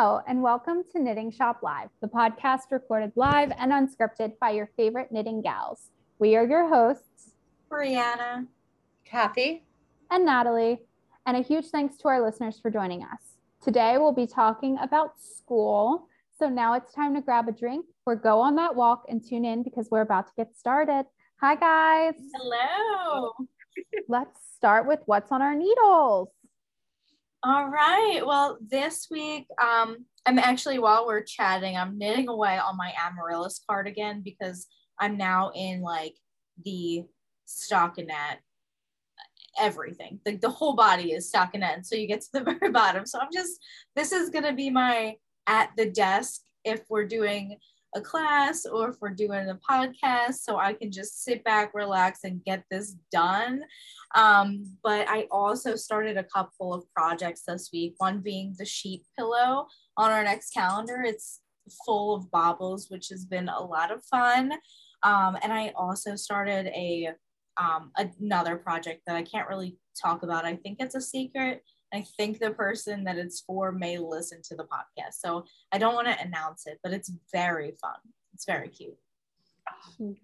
Hello, and welcome to Knitting Shop Live, the podcast recorded live and unscripted by your favorite knitting gals. We are your hosts, Brianna, Kathy, and Natalie, and a huge thanks to our listeners for joining us. Today, we'll be talking about school. So now it's time to grab a drink or go on that walk and tune in because we're about to get started. Hi, guys. Hello. Let's start with what's on our needles. All right. Well, this week, um, I'm actually while we're chatting, I'm knitting away on my Amaryllis cardigan because I'm now in like the stockinette, everything. The, the whole body is stockinette. So you get to the very bottom. So I'm just, this is gonna be my at the desk if we're doing a class or for doing a podcast so I can just sit back, relax, and get this done. Um, but I also started a couple of projects this week, one being the sheet pillow on our next calendar. It's full of baubles, which has been a lot of fun. Um, and I also started a um, another project that I can't really talk about. I think it's a secret. I think the person that it's for may listen to the podcast. So I don't want to announce it, but it's very fun. It's very cute. Oh,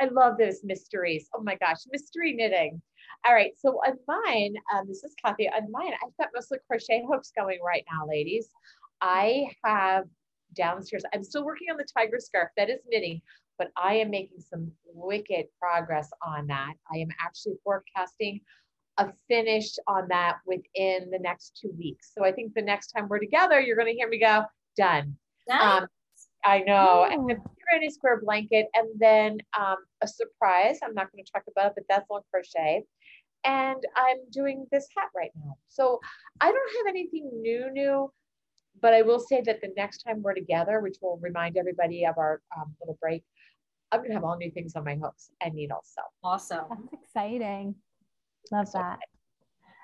I love those mysteries. Oh my gosh, mystery knitting. All right, so on mine, um, this is Kathy. On mine, I've got mostly crochet hooks going right now, ladies. I have downstairs, I'm still working on the tiger scarf. That is knitting, but I am making some wicked progress on that. I am actually forecasting a finish on that within the next two weeks. So I think the next time we're together, you're going to hear me go, done. Nice. Um, I know. And the granny square blanket, and then um, a surprise. I'm not going to talk about it, but that's on crochet. And I'm doing this hat right now. So I don't have anything new, new, but I will say that the next time we're together, which will remind everybody of our um, little break, I'm going to have all new things on my hooks and needles. So awesome. That's exciting. Love that.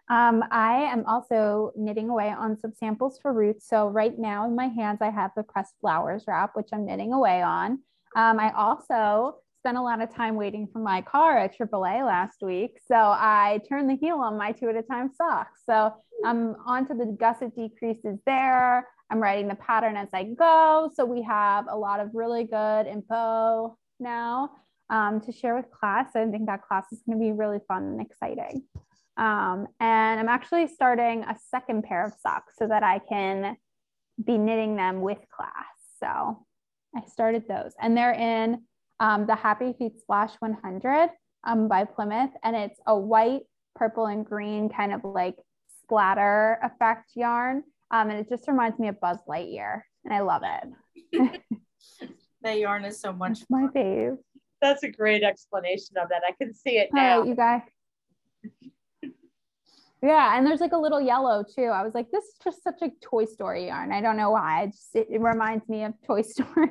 Um, I am also knitting away on some samples for roots. So right now in my hands, I have the pressed flowers wrap, which I'm knitting away on. Um, I also spent a lot of time waiting for my car at AAA last week. So I turned the heel on my two at a time socks. So I'm onto the gusset decreases there. I'm writing the pattern as I go. So we have a lot of really good info now um, to share with class. I think that class is going to be really fun and exciting. Um, and I'm actually starting a second pair of socks so that I can be knitting them with class. So I started those, and they're in um, the Happy Feet Splash 100 um, by Plymouth, and it's a white, purple, and green kind of like splatter effect yarn. Um, and it just reminds me of Buzz Lightyear, and I love it. that yarn is so much my fave. That's a great explanation of that. I can see it now. Hey, you guys. Yeah, and there's like a little yellow too. I was like, this is just such a Toy Story yarn. I don't know why. It just it, it reminds me of Toy Story.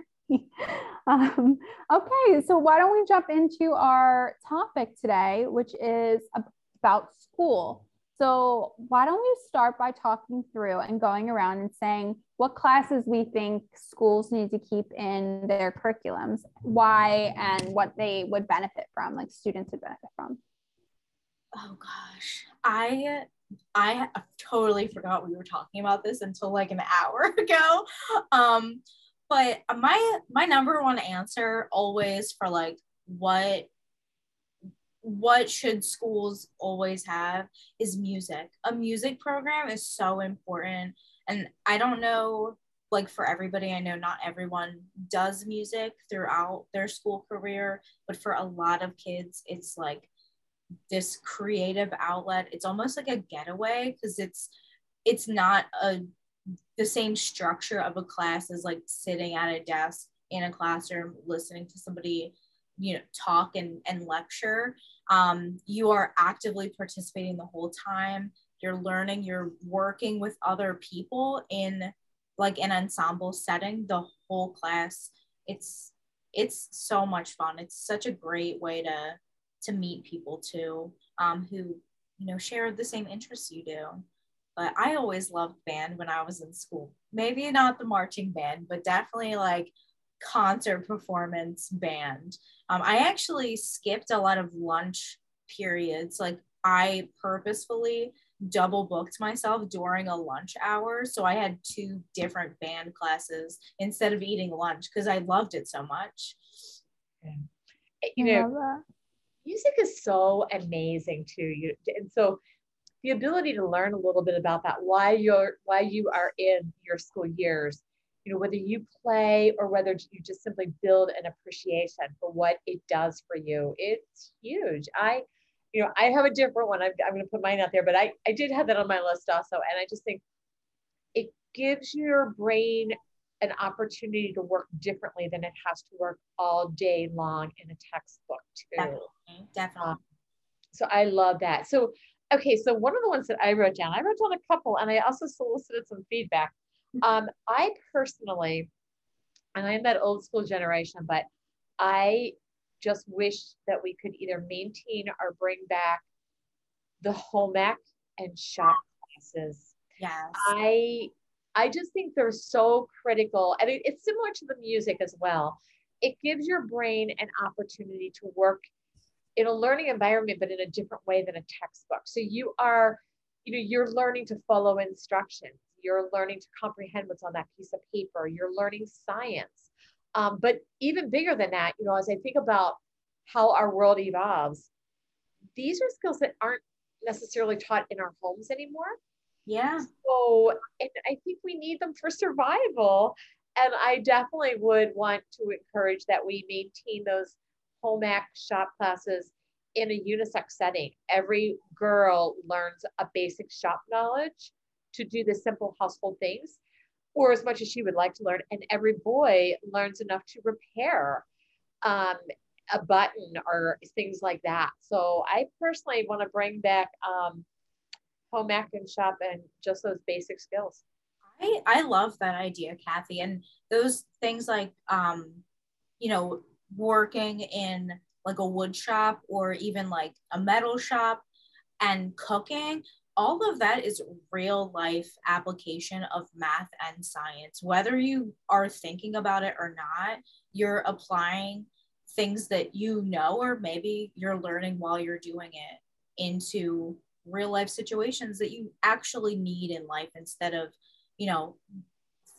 um, okay, so why don't we jump into our topic today, which is about school. So why don't we start by talking through and going around and saying what classes we think schools need to keep in their curriculums, why, and what they would benefit from, like students would benefit from. Oh gosh, I I totally forgot we were talking about this until like an hour ago. Um, but my my number one answer always for like what what should schools always have is music. A music program is so important. And I don't know, like for everybody, I know not everyone does music throughout their school career, but for a lot of kids, it's like this creative outlet. It's almost like a getaway because it's it's not a the same structure of a class as like sitting at a desk in a classroom listening to somebody you know talk and, and lecture um, you are actively participating the whole time. You're learning you're working with other people in like an ensemble setting the whole class. It's it's so much fun. It's such a great way to to meet people too um, who you know share the same interests you do. But i always loved band when i was in school. Maybe not the marching band but definitely like concert performance band. Um, I actually skipped a lot of lunch periods. Like I purposefully double booked myself during a lunch hour. So I had two different band classes instead of eating lunch because I loved it so much. Yeah. You know, music is so amazing too. You and so the ability to learn a little bit about that why you're why you are in your school years you know whether you play or whether you just simply build an appreciation for what it does for you. It's huge. I you know i have a different one. I'm, I'm going to put mine out there but i i did have that on my list also and i just think it gives your brain an opportunity to work differently than it has to work all day long in a textbook too. Definitely, definitely. Um, so i love that. So okay so one of the ones that i wrote down i wrote down a couple and i also solicited some feedback um, I personally, and I'm that old school generation, but I just wish that we could either maintain or bring back the home ec and shop classes. Yes. I I just think they're so critical. And it, it's similar to the music as well. It gives your brain an opportunity to work in a learning environment, but in a different way than a textbook. So you are, you know, you're learning to follow instructions you're learning to comprehend what's on that piece of paper, you're learning science. Um, but even bigger than that, you know, as I think about how our world evolves, these are skills that aren't necessarily taught in our homes anymore. Yeah. So, and I think we need them for survival. And I definitely would want to encourage that we maintain those home ec shop classes in a unisex setting. Every girl learns a basic shop knowledge to do the simple household things or as much as she would like to learn. And every boy learns enough to repair um, a button or things like that. So I personally want to bring back um, home ec and shop and just those basic skills. I, I love that idea, Kathy. And those things like, um, you know, working in like a wood shop or even like a metal shop and cooking all of that is real life application of math and science. Whether you are thinking about it or not, you're applying things that you know, or maybe you're learning while you're doing it into real life situations that you actually need in life instead of, you know,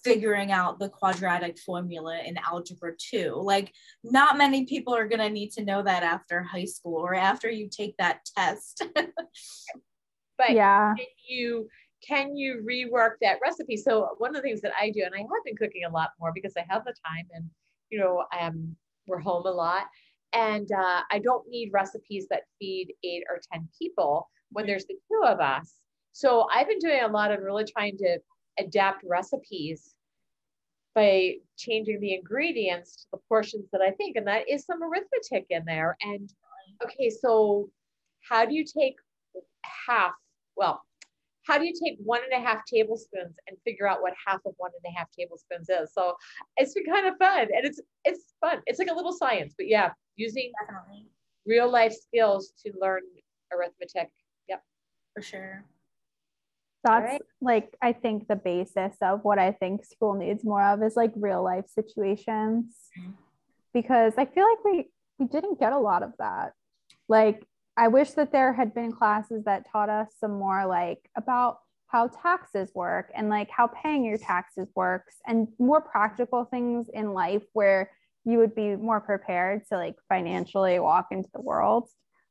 figuring out the quadratic formula in algebra 2 like not many people are going to need to know that after high school or after you take that test but yeah. can you can you rework that recipe? So one of the things that i do and i have been cooking a lot more because i have the time and you know um, we're home a lot. And uh, i don't need recipes that feed eight or ten people when there's the two of us. So i've been doing a lot of really trying to adapt recipes by changing the ingredients to the portions that i think and that is some arithmetic in there. And okay so how do you take half well, how do you take one and a half tablespoons and figure out what half of one and a half tablespoons is? So it's been kind of fun and it's it's fun. It's like a little science, but yeah, using Definitely. real life skills to learn arithmetic. Yep. For sure. That's right. like I think the basis of what I think school needs more of is like real life situations. Mm-hmm. Because I feel like we we didn't get a lot of that. Like I wish that there had been classes that taught us some more like about how taxes work and like how paying your taxes works and more practical things in life where you would be more prepared to like financially walk into the world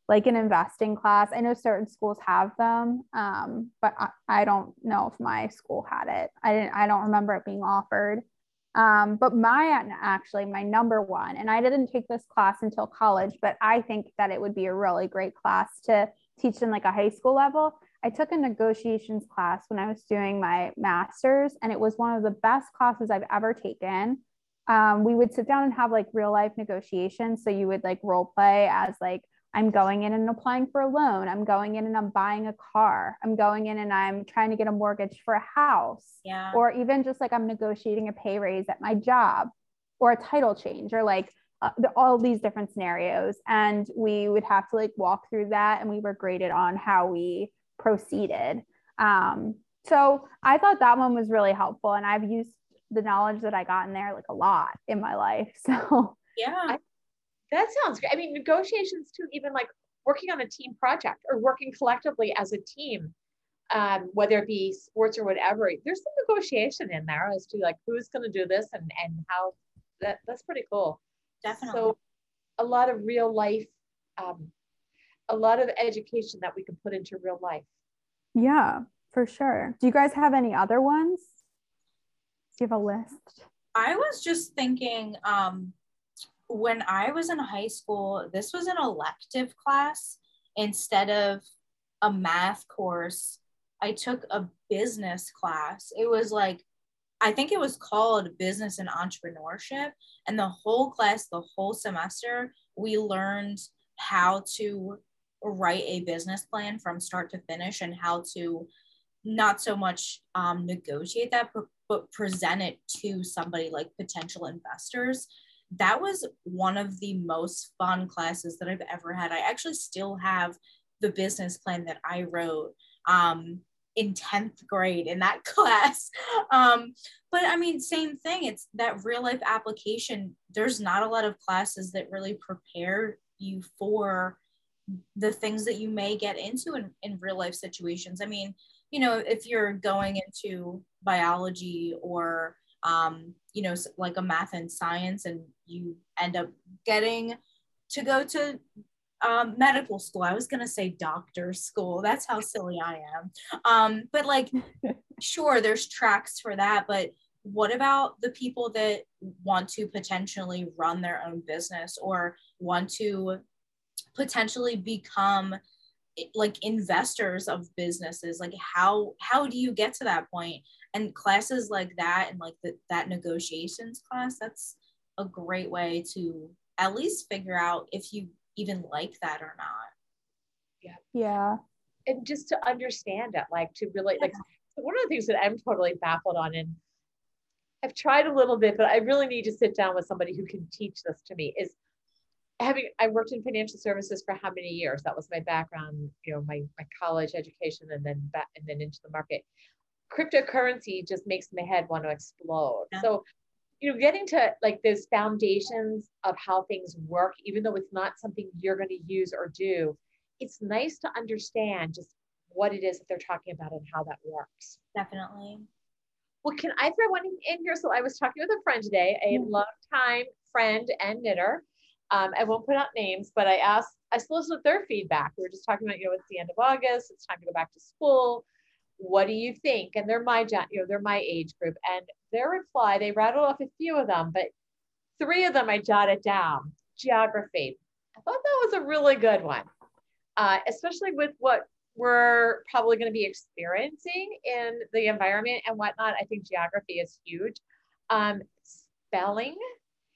like an investing class. I know certain schools have them um, but I, I don't know if my school had it. I didn't i don't remember it being offered um, but my actually my number one, and I didn't take this class until college, but I think that it would be a really great class to teach in like a high school level. I took a negotiations class when I was doing my master's, and it was one of the best classes I've ever taken. Um, we would sit down and have like real life negotiations. So you would like role play as like I'm going in and applying for a loan. I'm going in and I'm buying a car. I'm going in and I'm trying to get a mortgage for a house. Yeah. Or even just like I'm negotiating a pay raise at my job or a title change or like uh, the, all these different scenarios. And we would have to like walk through that and we were graded on how we proceeded. Um, so I thought that one was really helpful. And I've used the knowledge that I got in there like a lot in my life. So yeah. I- that sounds great. I mean, negotiations too, even like working on a team project or working collectively as a team. um, whether it be sports or whatever, there's some negotiation in there as to like who's going to do this and and how that that's pretty cool. Definitely. So a lot of real life, um, a lot of education that we can put into real life. Yeah, for sure. Do you guys have any other ones? Do you have a list? I was just thinking, um, when I was in high school, this was an elective class instead of a math course. I took a business class. It was like, I think it was called business and entrepreneurship. And the whole class, the whole semester, we learned how to write a business plan from start to finish and how to not so much um, negotiate that, but, present it to somebody like potential investors. That was one of the most fun classes that I've ever had. I actually still have the business plan that I wrote um, in 10th grade in that class. Um, but I mean, same thing. It's that real life application. There's not a lot of classes that really prepare you for the things that you may get into in, in real life situations. I mean, you know, if you're going into biology or, um, you know, like a math and science, and you end up getting to go to um, medical school. I was gonna say doctor school. That's how silly I am. Um, but like, sure, there's tracks for that. But what about the people that want to potentially run their own business or want to potentially become like investors of businesses like how how do you get to that point and classes like that and like the, that negotiations class that's a great way to at least figure out if you even like that or not. Yeah. Yeah. And just to understand it, like to really like one of the things that I'm totally baffled on and I've tried a little bit, but I really need to sit down with somebody who can teach this to me is having I worked in financial services for how many years? That was my background, you know, my my college education and then back and then into the market. Cryptocurrency just makes my head want to explode. Yeah. So you know, getting to like those foundations of how things work, even though it's not something you're going to use or do, it's nice to understand just what it is that they're talking about and how that works. Definitely. Well, can I throw one in here? So I was talking with a friend today, a mm-hmm. longtime friend and knitter. Um, I won't put out names, but I asked, I solicited their feedback. We were just talking about, you know, it's the end of August, it's time to go back to school what do you think? And they're my, you know, they're my age group. And their reply, they rattled off a few of them, but three of them I jotted down. Geography. I thought that was a really good one, uh, especially with what we're probably going to be experiencing in the environment and whatnot. I think geography is huge. Um, spelling.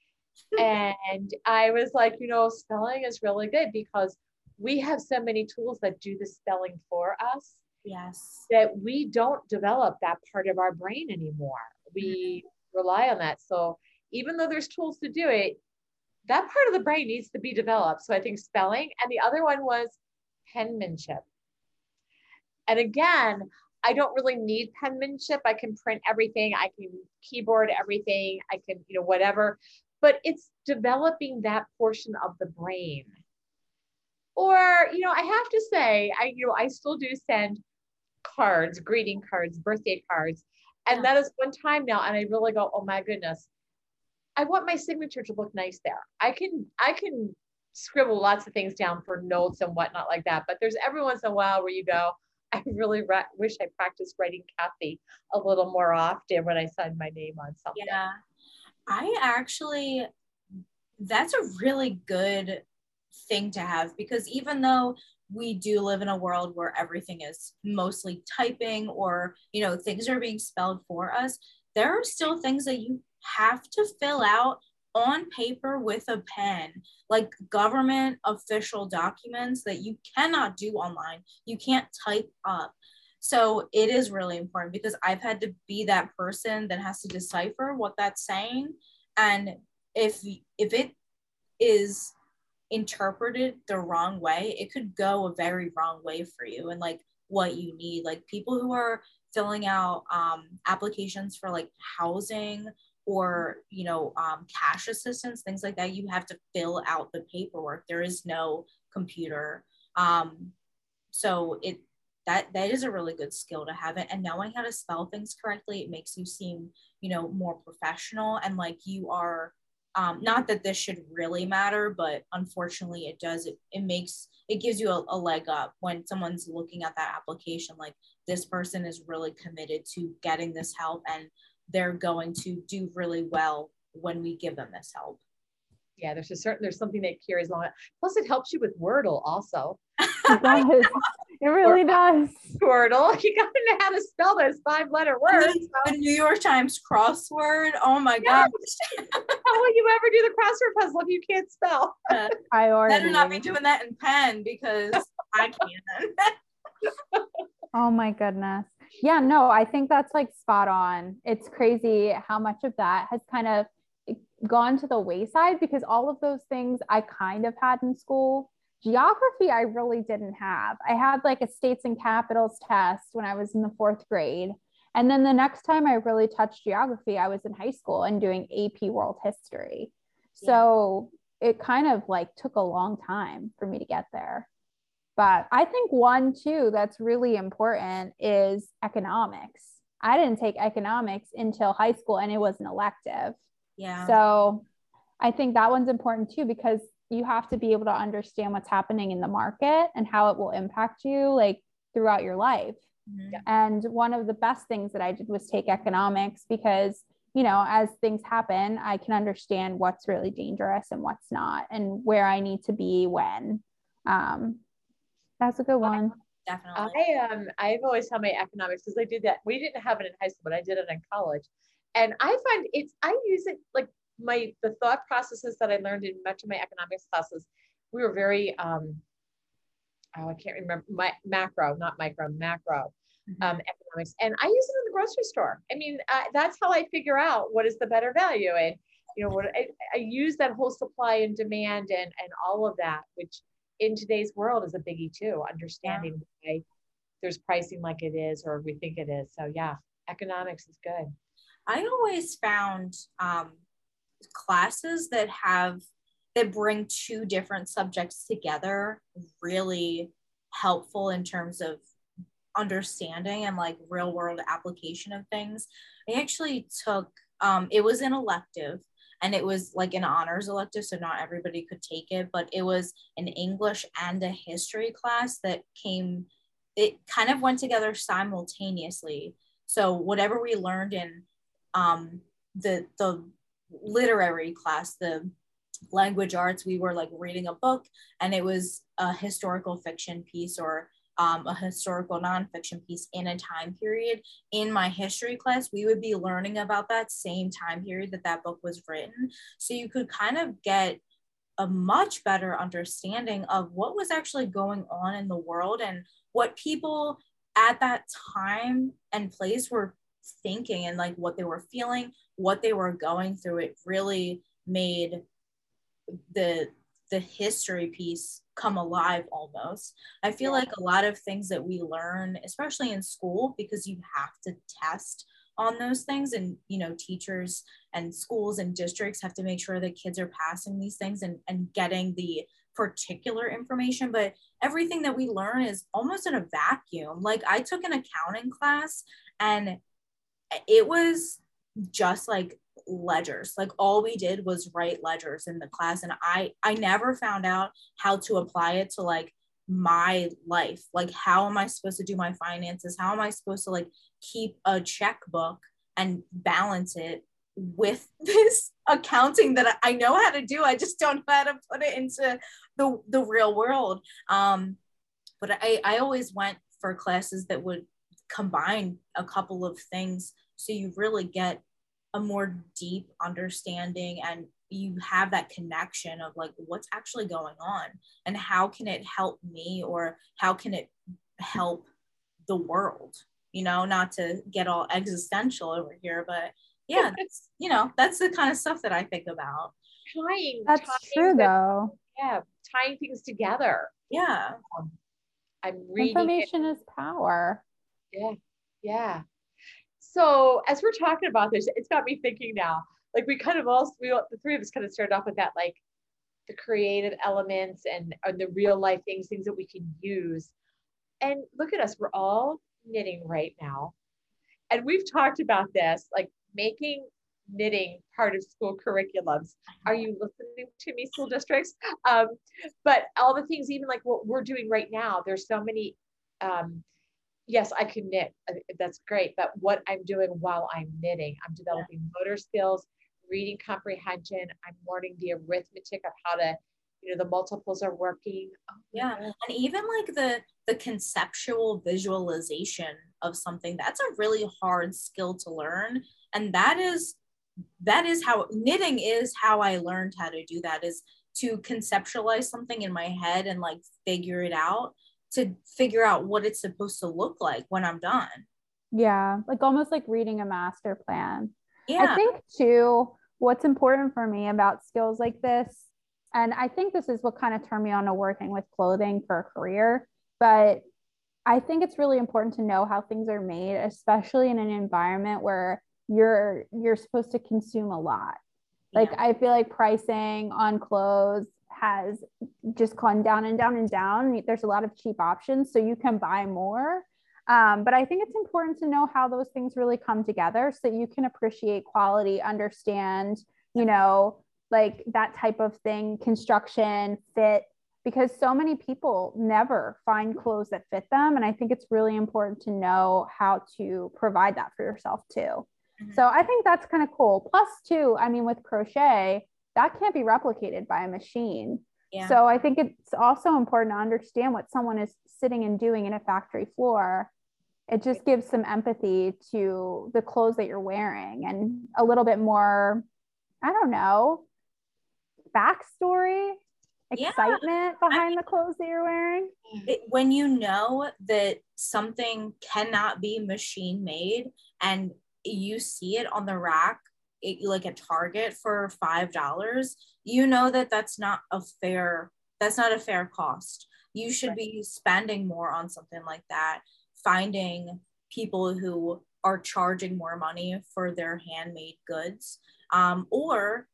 and I was like, you know, spelling is really good because we have so many tools that do the spelling for us Yes. That we don't develop that part of our brain anymore. We mm-hmm. rely on that. So even though there's tools to do it, that part of the brain needs to be developed. So I think spelling. And the other one was penmanship. And again, I don't really need penmanship. I can print everything, I can keyboard everything, I can, you know, whatever. But it's developing that portion of the brain. Or, you know, I have to say, I, you know, I still do send cards, greeting cards, birthday cards. And yeah. that is one time now. And I really go, oh my goodness, I want my signature to look nice there. I can, I can scribble lots of things down for notes and whatnot like that. But there's every once in a while where you go, I really ra- wish I practiced writing Kathy a little more often when I sign my name on something. Yeah. I actually, that's a really good thing to have because even though we do live in a world where everything is mostly typing or you know things are being spelled for us there are still things that you have to fill out on paper with a pen like government official documents that you cannot do online. You can't type up. So it is really important because i've had to be that person that has to decipher what that's saying. And if if it is interpreted the wrong way, it could go a very wrong way for you and like what you need. Like people who are filling out um, applications for like housing or you know um, cash assistance, things like that, you have to fill out the paperwork. There is no computer. Um, so it that that is a really good skill to have it and knowing how to spell things correctly it makes you seem you know more professional and like you are um, not that this should really matter but unfortunately it does it, it makes it gives you a, a leg up when someone's looking at that application like this person is really committed to getting this help and they're going to do really well when we give them this help yeah, there's a certain there's something that carries along. Plus, it helps you with Wordle also. It does. It really does. Wordle, you got to know how to spell those five letter words. The New York Times crossword. Oh my gosh. how will you ever do the crossword puzzle if you can't spell? Priority. Better not be doing that in pen because I can't. oh my goodness. Yeah, no, I think that's like spot on. It's crazy how much of that has kind of eh, gone to the wayside because all of those things I kind of had in school. Geography, I really didn't have. I had like a states and capitals test when I was in the fourth grade. And then the next time I really touched geography, I was in high school and doing AP world history. Yeah. So it kind of like took a long time for me to get there. But I think one too that's really important is economics. I didn't take economics until high school and it was an elective. Yeah. So I think that one's important too because you have to be able to understand what's happening in the market and how it will impact you like throughout your life. Mm-hmm. And one of the best things that I did was take economics because, you know, as things happen, I can understand what's really dangerous and what's not and where I need to be when. Um, that's a good one. Definitely. I um I've always had my economics because I did that. We didn't have it in high school, but I did it in college and i find it's i use it like my the thought processes that i learned in much of my economics classes we were very um oh i can't remember my macro not micro macro mm-hmm. um, economics. And i use it in the grocery store. I mean uh, that's how i figure out what is the better value. And you know what I, I use that whole supply and demand and and all of that which in today's world is a biggie too understanding yeah. why there's pricing like it is or we think it is. So yeah economics is good. I always found um, classes that have that bring two different subjects together really helpful in terms of understanding and like real world application of things. I actually took um, it was an elective and it was like an honors elective so not everybody could take it but it was an english and a history class that came it kind of went together simultaneously so whatever we learned in um, the the literary class, the language arts, we were like reading a book, and it was a historical fiction piece or um, a historical nonfiction piece in a time period. In my history class, we would be learning about that same time period that that book was written. So you could kind of get a much better understanding of what was actually going on in the world and what people at that time and place were thinking and like what they were feeling, what they were going through, it really made the the history piece come alive almost. I feel like a lot of things that we learn, especially in school, because you have to test on those things and you know teachers and schools and districts have to make sure that kids are passing these things and, and getting the particular information. But everything that we learn is almost in a vacuum. Like i took an accounting class and it was just like ledgers. Like all we did was write ledgers in the class and i i never found out how to apply it to like my life. Like how am i supposed to do my finances? How am i supposed to like keep a checkbook and balance it with this accounting that i know how to do? I just don't know how to put it into the the real world. Um but i i always went for classes that would combine a couple of things so you really get a more deep understanding and you have that connection of like what's actually going on and how can it help me or how can it help the world you know not to get all existential over here but yeah that's you know that's the kind of stuff that i think about. Tying that's tying true though. Yeah tying things together. Yeah. Um, i'm reading information it. is power. Yeah yeah so as we're talking about this, it's got me thinking now. Like we kind of all, we the three of us kind of started off with that, like the creative elements and, and the real life things, things that we can use. and look at us, we're all knitting right now. And we've talked about this, like making knitting part of school curriculums. Are you listening to me, school districts? Um, but all the things, even like what we're doing right now, there's so many. Um, yes, I can knit. Uh, that's great. But what I'm doing while I'm knitting, I'm developing motor skills, reading comprehension. I'm learning the arithmetic of how to you know the multiples are working oh, yeah and even like the the conceptual visualization of something that's a really hard skill to learn and that is that is how knitting is how i learned how to do that is to conceptualize something in my head and like figure it out to figure out what it's supposed to look like when i'm done yeah like almost like reading a master plan yeah i think too what's important for me about skills like this and I think this is what kind of turned me on to working with clothing for a career. But I think it's really important to know how things are made, especially in an environment where you're you're supposed to consume a lot. Like yeah. I feel like pricing on clothes has just gone down and down and down. There's a lot of cheap options, so you can buy more. Um, but I think it's important to know how those things really come together so you can appreciate quality, understand, you know, like that type of thing, construction, fit, because so many people never find clothes that fit them. And I think it's really important to know how to provide that for yourself too. Mm-hmm. So I think that's kind of cool. Plus, too, I mean, with crochet, that can't be replicated by a machine. Yeah. So I think it's also important to understand what someone is sitting and doing in a factory floor. It just gives some empathy to the clothes that you're wearing and a little bit more, I don't know, backstory, excitement yeah. behind I mean, the clothes that you're wearing? It, when you know that something cannot be machine made and you see it on the rack, like a Target for five dollars, you know that that's not a fair. That's not a fair cost. You should right. be spending more on something like that. Finding people who are charging more money for their handmade goods, um, or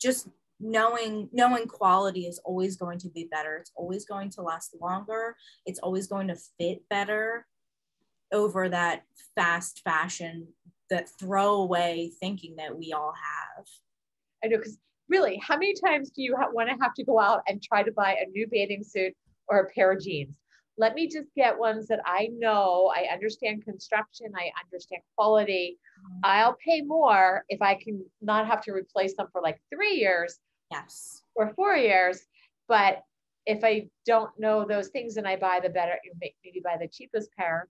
just knowing knowing quality is always going to be better it's always going to last longer it's always going to fit better over that fast fashion that throwaway thinking that we all have i know because really how many times do you ha- want to have to go out and try to buy a new bathing suit or a pair of jeans let me just get ones that i know i understand construction i understand quality mm-hmm. i'll pay more if i can not have to replace them for like three years Yes. Or four years. But if I don't know those things and I buy the better, maybe buy the cheapest pair,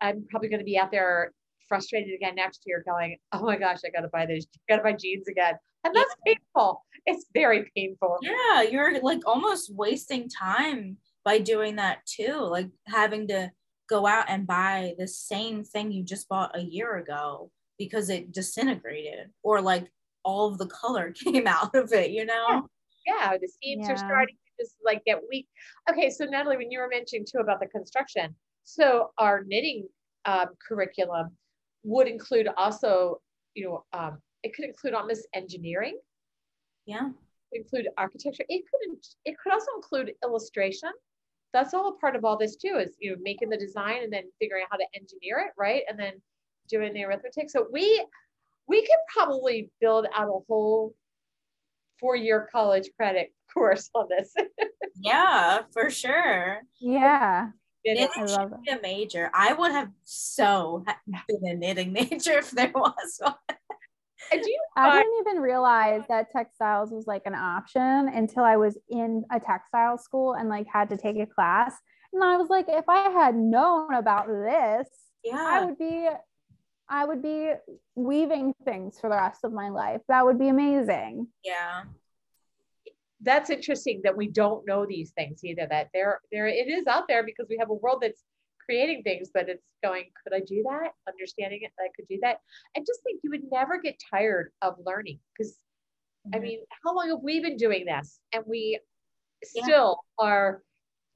I'm probably going to be out there frustrated again next year going, oh my gosh, I got to buy this, got to buy jeans again. And that's yeah. painful. It's very painful. Yeah. You're like almost wasting time by doing that too. Like having to go out and buy the same thing you just bought a year ago because it disintegrated or like all of the color came out of it, you know? Yeah, yeah the seams yeah. are starting to just like get weak. Okay, so Natalie, when you were mentioning too about the construction, so our knitting um, curriculum would include also, you know, um, it could include almost engineering. Yeah. Include architecture. It could it could also include illustration. That's all a part of all this too, is you know, making the design and then figuring out how to engineer it, right? And then doing the arithmetic. So we we could probably build out a whole four-year college credit course on this. yeah, for sure. Yeah. It should be a major. I would have so been a knitting major if there was one. I didn't even realize that textiles was like an option until I was in a textile school and like had to take a class. And I was like, if I had known about this, yeah. I would be I would be weaving things for the rest of my life. That would be amazing. Yeah. That's interesting that we don't know these things either. That there, there it is out there because we have a world that's creating things, but it's going, could I do that? Understanding it, I could do that. I just think you would never get tired of learning because mm-hmm. I mean, how long have we been doing this? And we yeah. still are,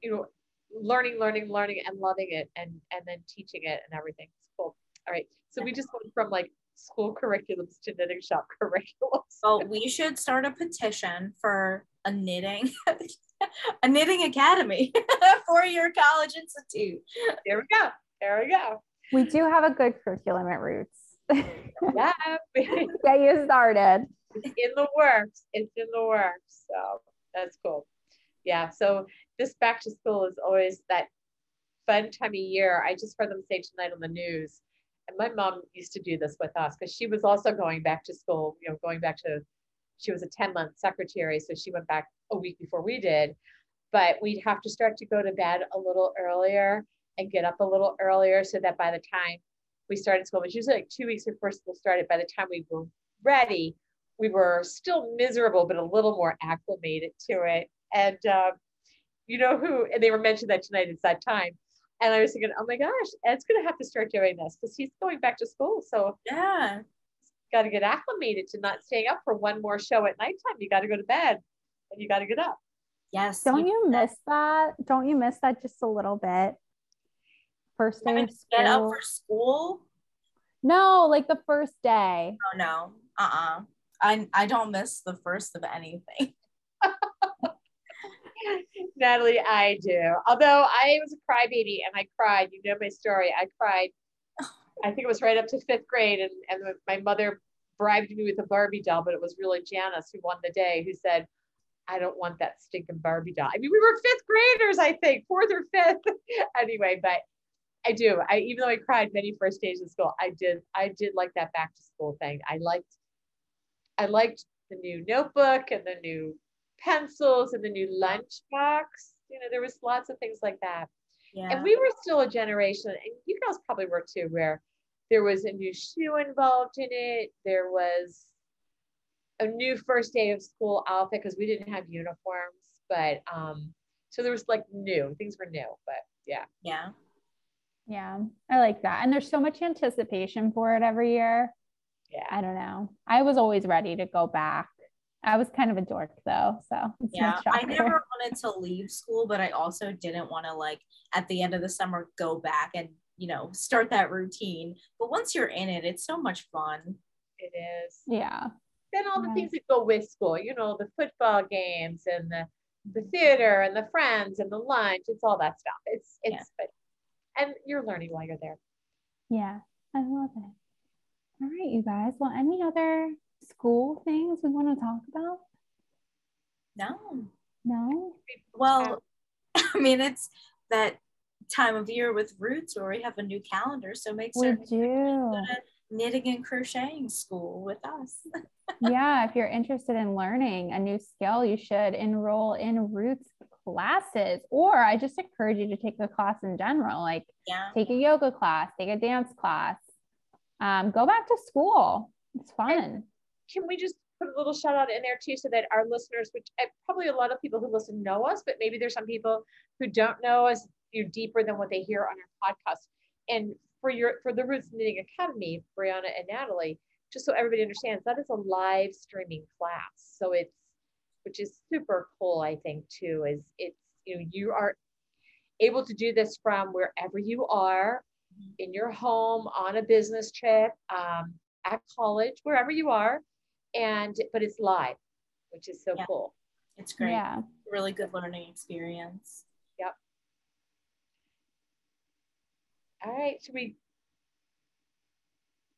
you know, learning, learning, learning and loving it and and then teaching it and everything. It's cool. All right. So we just went from like school curriculums to knitting shop curriculums. Well, we should start a petition for a knitting a knitting academy, four-year college institute. There we go. There we go. We do have a good curriculum at Roots. Yeah. Get you started. in the works. It's in the works. So that's cool. Yeah. So this back to school is always that fun time of year. I just heard them say tonight on the news. And my mom used to do this with us because she was also going back to school, you know, going back to, she was a 10 month secretary. So she went back a week before we did. But we'd have to start to go to bed a little earlier and get up a little earlier so that by the time we started school, which usually like two weeks before school started, by the time we were ready, we were still miserable, but a little more acclimated to it. And um, you know who, and they were mentioned that tonight, it's that time. And I was thinking, oh my gosh, Ed's going to have to start doing this because he's going back to school. So Yeah. got to get acclimated to not staying up for one more show at nighttime. You got to go to bed and you got to get up. Yes. Don't you miss that? Don't you miss that just a little bit? First day of to get up for school? No, like the first day. Oh no. Uh-uh. I I don't miss the first of anything. Natalie, I do. Although I was a crybaby and I cried, you know my story. I cried. I think it was right up to fifth grade, and and my mother bribed me with a Barbie doll, but it was really Janice who won the day, who said, "I don't want that stinking Barbie doll." I mean, we were fifth graders, I think, fourth or fifth. anyway, but I do. I even though I cried many first days of school, I did. I did like that back to school thing. I liked. I liked the new notebook and the new pencils and the new lunchbox. You know, there was lots of things like that. Yeah. And we were still a generation, and you girls probably were too, where there was a new shoe involved in it. There was a new first day of school outfit because we didn't have uniforms, but um, so there was like new things were new, but yeah, yeah. Yeah, I like that. And there's so much anticipation for it every year. yeah. I don't know. I was always ready to go back. I was kind of a dork though, so Yeah. I never wanted to leave school, but I also didn't want to like at the end of the summer go back and you know start that routine. But once you're in it, it's so much fun. It is. Yeah, Then all the Yeah. things that go with school, you know, the football games and the the theater and the friends and the lunch. It's all that stuff. It's it's Yeah. but and you're learning while you're there. yeah, I love it. All right, you guys. Well, any other school things we want to talk about? No. No. Well, I mean it's that time of year with roots where we have a new calendar, so make sure We you do. to knitting and crocheting school with us. yeah, if you're interested in learning a new skill, you should enroll in Roots classes. Or I just encourage you to take a class in general, like yeah. take a yoga class, take a dance class, um, go back to school. It's fun. Can we just put a little shout out in there too so that our listeners, which uh, probably a lot of people who listen know us, but maybe there's some people who don't know us you deeper than what they hear on our podcast. And for your for the Roots Knitting Academy, Brianna and Natalie, just so everybody understands, that is a live streaming class. So it's which is super cool, I think, too, is it's you know, you are able to do this from wherever you are in your home, on a business trip, um, at college, wherever you are, and but it's live, which is so Yeah. cool. It's great. Yeah. Really good learning experience. Yep. All right, should we?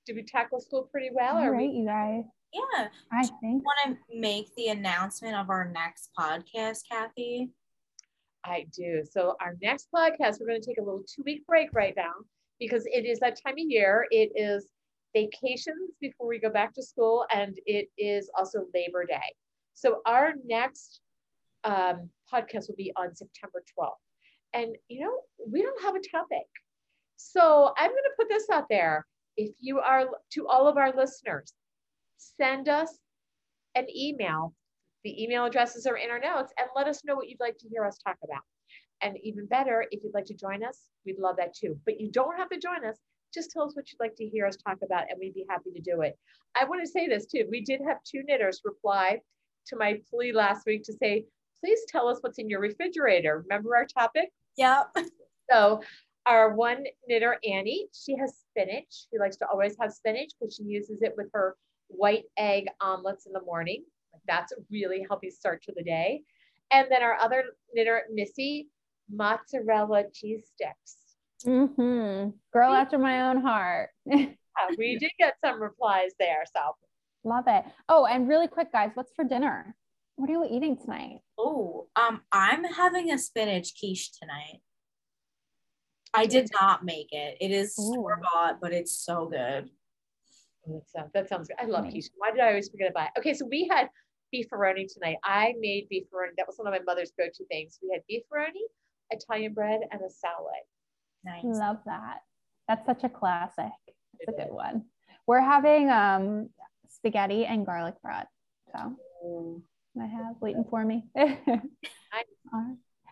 Did we tackle school pretty well? All or right, we, you guys. Yeah. I think Want to make the announcement of our next podcast, Kathy? I do. So our next podcast, we're going to take a little two-week break right now because it is that time of year. It is vacations before we go back to school, and it is also Labor Day. So our next um, podcast will be on September 12th. And you know, we don't have a topic. So I'm going to put this out there. If you are to all of our listeners, send us an email. The email addresses are in our notes and let us know what you'd like to hear us talk about. And even better, if you'd like to join us, we'd love that too. But you don't have to join us. Just tell us what you'd like to hear us talk about, and we'd be happy to do it. I want to say this too. We did have two knitters reply to my plea last week to say, please tell us what's in your refrigerator. Remember our topic? Yep. So our one knitter, Annie, she has spinach. She likes to always have spinach because she uses it with her white egg omelets in the morning. That's a really healthy start to the day. And then our other knitter, Missy, mozzarella cheese sticks. Mm-hmm. Girl after my own heart. Yeah, we did get some replies there. So Love it. Oh, and really quick, guys, what's for dinner? What are you eating tonight? Oh, um, I'm having a spinach quiche tonight. I did not make it. It is store bought, but it's so good. that sounds, that sounds good. I love quiche. Why did I always forget to buy it? Okay, so we had beefaroni tonight. I made beefaroni. That was one of my mother's go-to things. We had beefaroni, Italian bread, and a salad. Nice. Love that. That's such a classic. It's a good is. one. We're having um spaghetti and garlic bread. So Oh, I have waiting for me.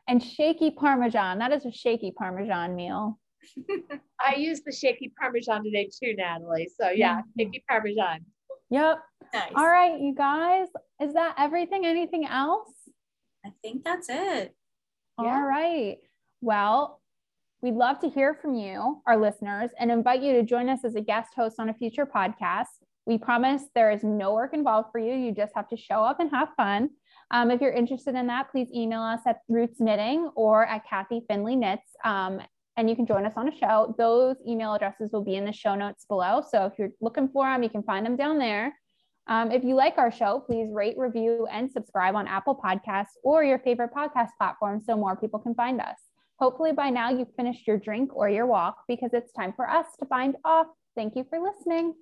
And shaky parmesan. That is a shaky parmesan meal. I used the shaky parmesan today too, Natalie. So yeah, Mhm. shaky parmesan. Yep. Nice. All right, you guys. Is that everything? Anything else? I think that's it. Yeah. All right. Well, we'd love to hear from you, our listeners, and invite you to join us as a guest host on a future podcast. We promise there is no work involved for you. You just have to show up and have fun. Um, if you're interested in that, please email us at Roots Knitting or at Kathy Finley Knits, um, and you can join us on a show. Those email addresses will be in the show notes below. So if you're looking for them, you can find them down there. Um, if you like our show, please rate, review, and subscribe on Apple Podcasts or your favorite podcast platform so more people can find us. Hopefully, by now you've finished your drink or your walk because it's time for us to bind off. Thank you for listening.